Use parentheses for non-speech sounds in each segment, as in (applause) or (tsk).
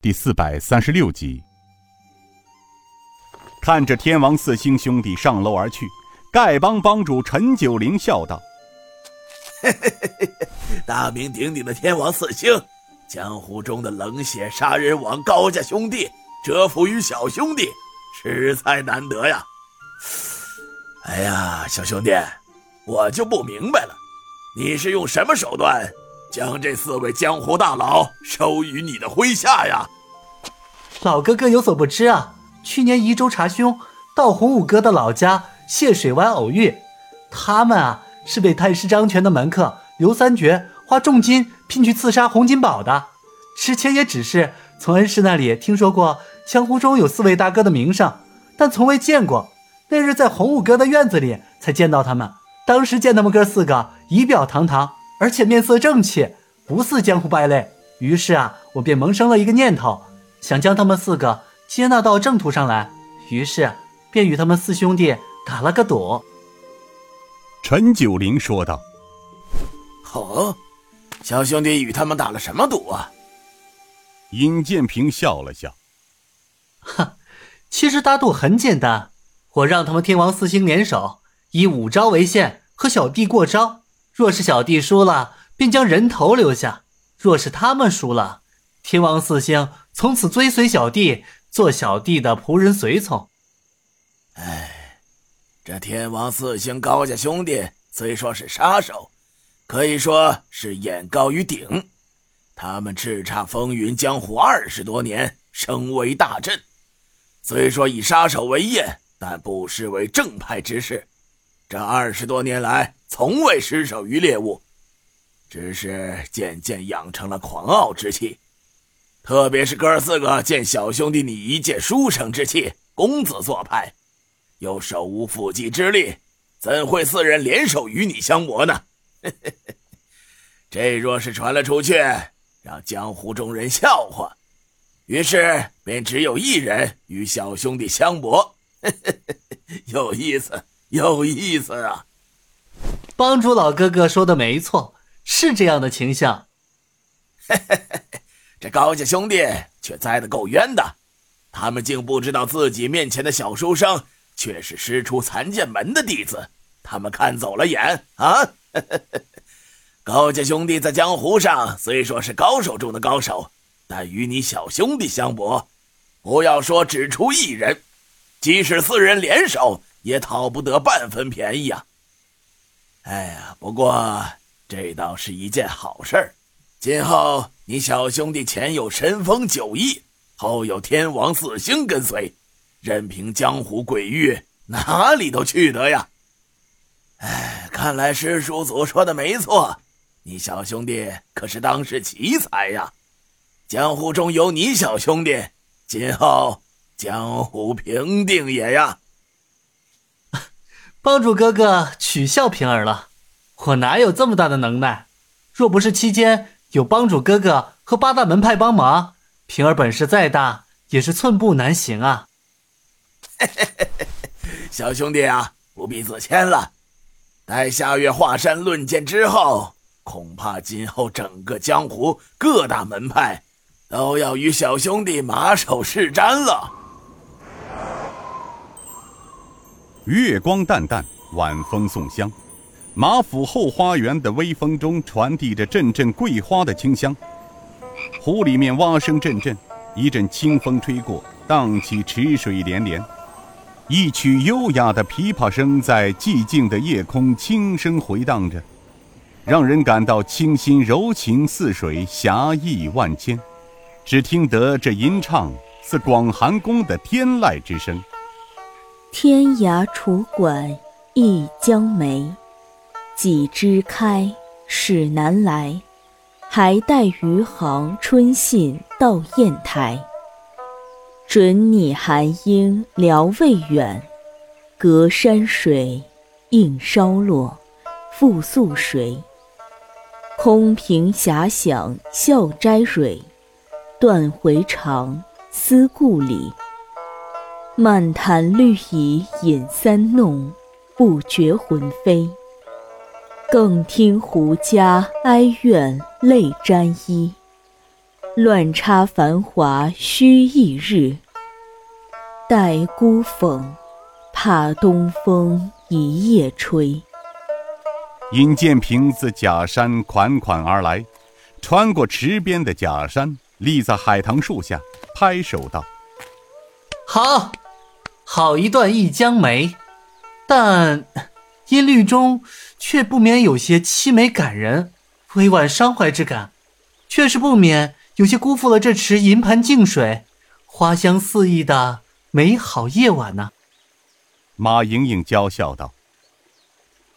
第四百三十六集。看着天王四星兄弟上楼而去，丐帮帮主陈九龄笑道：“ (laughs) 大名鼎鼎的天王四星，江湖中的冷血杀人王高家兄弟折服于小兄弟，实在难得呀！哎呀，小兄弟，我就不明白了，你是用什么手段将这四位江湖大佬收于你的麾下呀？老哥哥有所不知啊。”去年宜州查兄到洪武哥的老家谢水湾偶遇，他们啊是被太师张权的门客刘三绝花重金聘去刺杀洪金宝的。之前也只是从恩师那里听说过江湖中有四位大哥的名声，但从未见过。那日在洪武哥的院子里才见到他们，当时见他们哥四个仪表堂堂，而且面色正气，不似江湖败类。于是啊，我便萌生了一个念头，想将他们四个。接纳到正途上来，于是便与他们四兄弟打了个赌。陈九龄说道：“哦，小兄弟与他们打了什么赌啊？”尹建平笑了笑：“哈，其实打赌很简单，我让他们天王四星联手，以五招为限，和小弟过招。若是小弟输了，便将人头留下；若是他们输了，天王四星从此追随小弟。”做小弟的仆人随从。哎，这天王四星高家兄弟虽说是杀手，可以说是眼高于顶。他们叱咤风云江湖二十多年，声威大振。虽说以杀手为业，但不失为正派之士。这二十多年来，从未失手于猎物，只是渐渐养成了狂傲之气。特别是哥四个见小兄弟你一介书生之气，公子做派，又手无缚鸡之力，怎会四人联手与你相搏呢？(laughs) 这若是传了出去，让江湖中人笑话，于是便只有一人与小兄弟相搏，(laughs) 有意思，有意思啊！帮主老哥哥说的没错，是这样的情象。(laughs) 这高家兄弟却栽得够冤的，他们竟不知道自己面前的小书生却是师出残剑门的弟子，他们看走了眼啊！(laughs) 高家兄弟在江湖上虽说是高手中的高手，但与你小兄弟相搏，不要说只出一人，即使四人联手，也讨不得半分便宜啊！哎呀，不过这倒是一件好事儿。今后你小兄弟前有神风九翼，后有天王四星跟随，任凭江湖鬼域，哪里都去得呀！哎，看来师叔祖说的没错，你小兄弟可是当世奇才呀！江湖中有你小兄弟，今后江湖平定也呀！帮主哥哥取笑平儿了，我哪有这么大的能耐？若不是期间。有帮主哥哥和八大门派帮忙，平儿本事再大也是寸步难行啊！(laughs) 小兄弟啊，不必自谦了。待下月华山论剑之后，恐怕今后整个江湖各大门派都要与小兄弟马首是瞻了。月光淡淡，晚风送香。马府后花园的微风中传递着阵阵桂花的清香，湖里面蛙声阵阵，一阵清风吹过，荡起池水涟涟，一曲优雅的琵琶声在寂静的夜空轻声回荡着，让人感到清新柔情似水，侠义万千。只听得这吟唱似广寒宫的天籁之声：“天涯楚馆一江梅。”几枝开，始南来，还待余杭春信到砚台。准拟寒英聊未远，隔山水，映稍落，复宿谁？空凭遐想笑摘蕊，断回肠，思故里。漫谈绿蚁饮三弄，不觉魂飞。更听胡笳哀怨泪沾衣，乱插繁华须一日。待孤讽，怕东风一夜吹。尹建平自假山款款而来，穿过池边的假山，立在海棠树下，拍手道：“好，好一段《忆江梅》，但音律中却不免有些凄美感人、委婉伤怀之感，却是不免有些辜负了这池银盘净水、花香四溢的。”美好夜晚呢？马莹莹娇笑道：“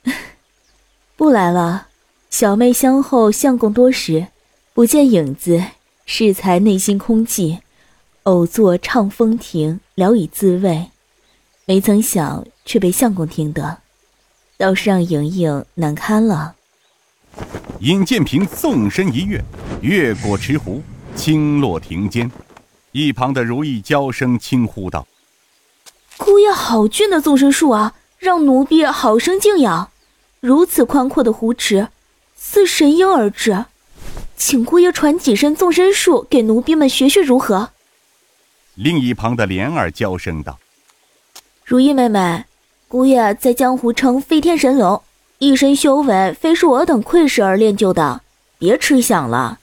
(laughs) 不来了，小妹相候相公多时，不见影子，适才内心空寂，偶坐唱风亭，聊以自慰。没曾想却被相公听得，倒是让莹莹难堪了。”尹建平纵身一跃，越过池湖，轻落亭间。一旁的如意娇声轻呼道：“姑爷好俊的纵身术啊，让奴婢好生敬仰。如此宽阔的湖池，似神鹰而至，请姑爷传几身纵身术给奴婢们学学如何？”另一旁的莲儿娇声道：“如意妹妹，姑爷在江湖称飞天神龙，一身修为非是我等窥视而练就的，别吃想了。”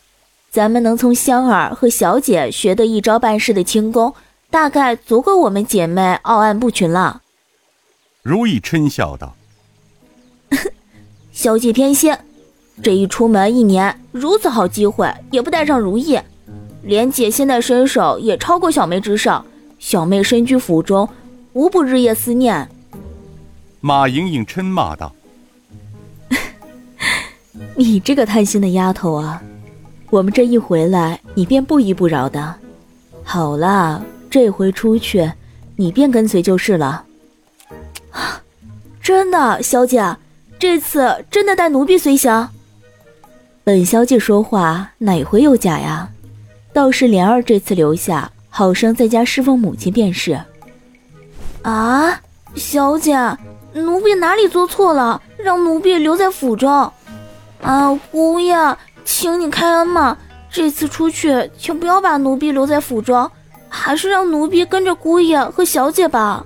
咱们能从香儿和小姐学得一招半式的轻功，大概足够我们姐妹傲岸不群了。如意嗔笑道：“小姐偏心，这一出门一年，如此好机会也不带上如意。莲姐现在身手也超过小妹之上，小妹身居府中，无不日夜思念。”马莹莹嗔骂道：“ (laughs) 你这个贪心的丫头啊！”我们这一回来，你便不依不饶的。好了，这回出去，你便跟随就是了。啊 (tsk) 真的，小姐，这次真的带奴婢随行。本小姐说话哪回有假呀？倒是莲儿这次留下，好生在家侍奉母亲便是。啊，小姐，奴婢哪里做错了？让奴婢留在府中。啊，姑爷。请你开恩嘛！这次出去，请不要把奴婢留在府中，还是让奴婢跟着姑爷和小姐吧。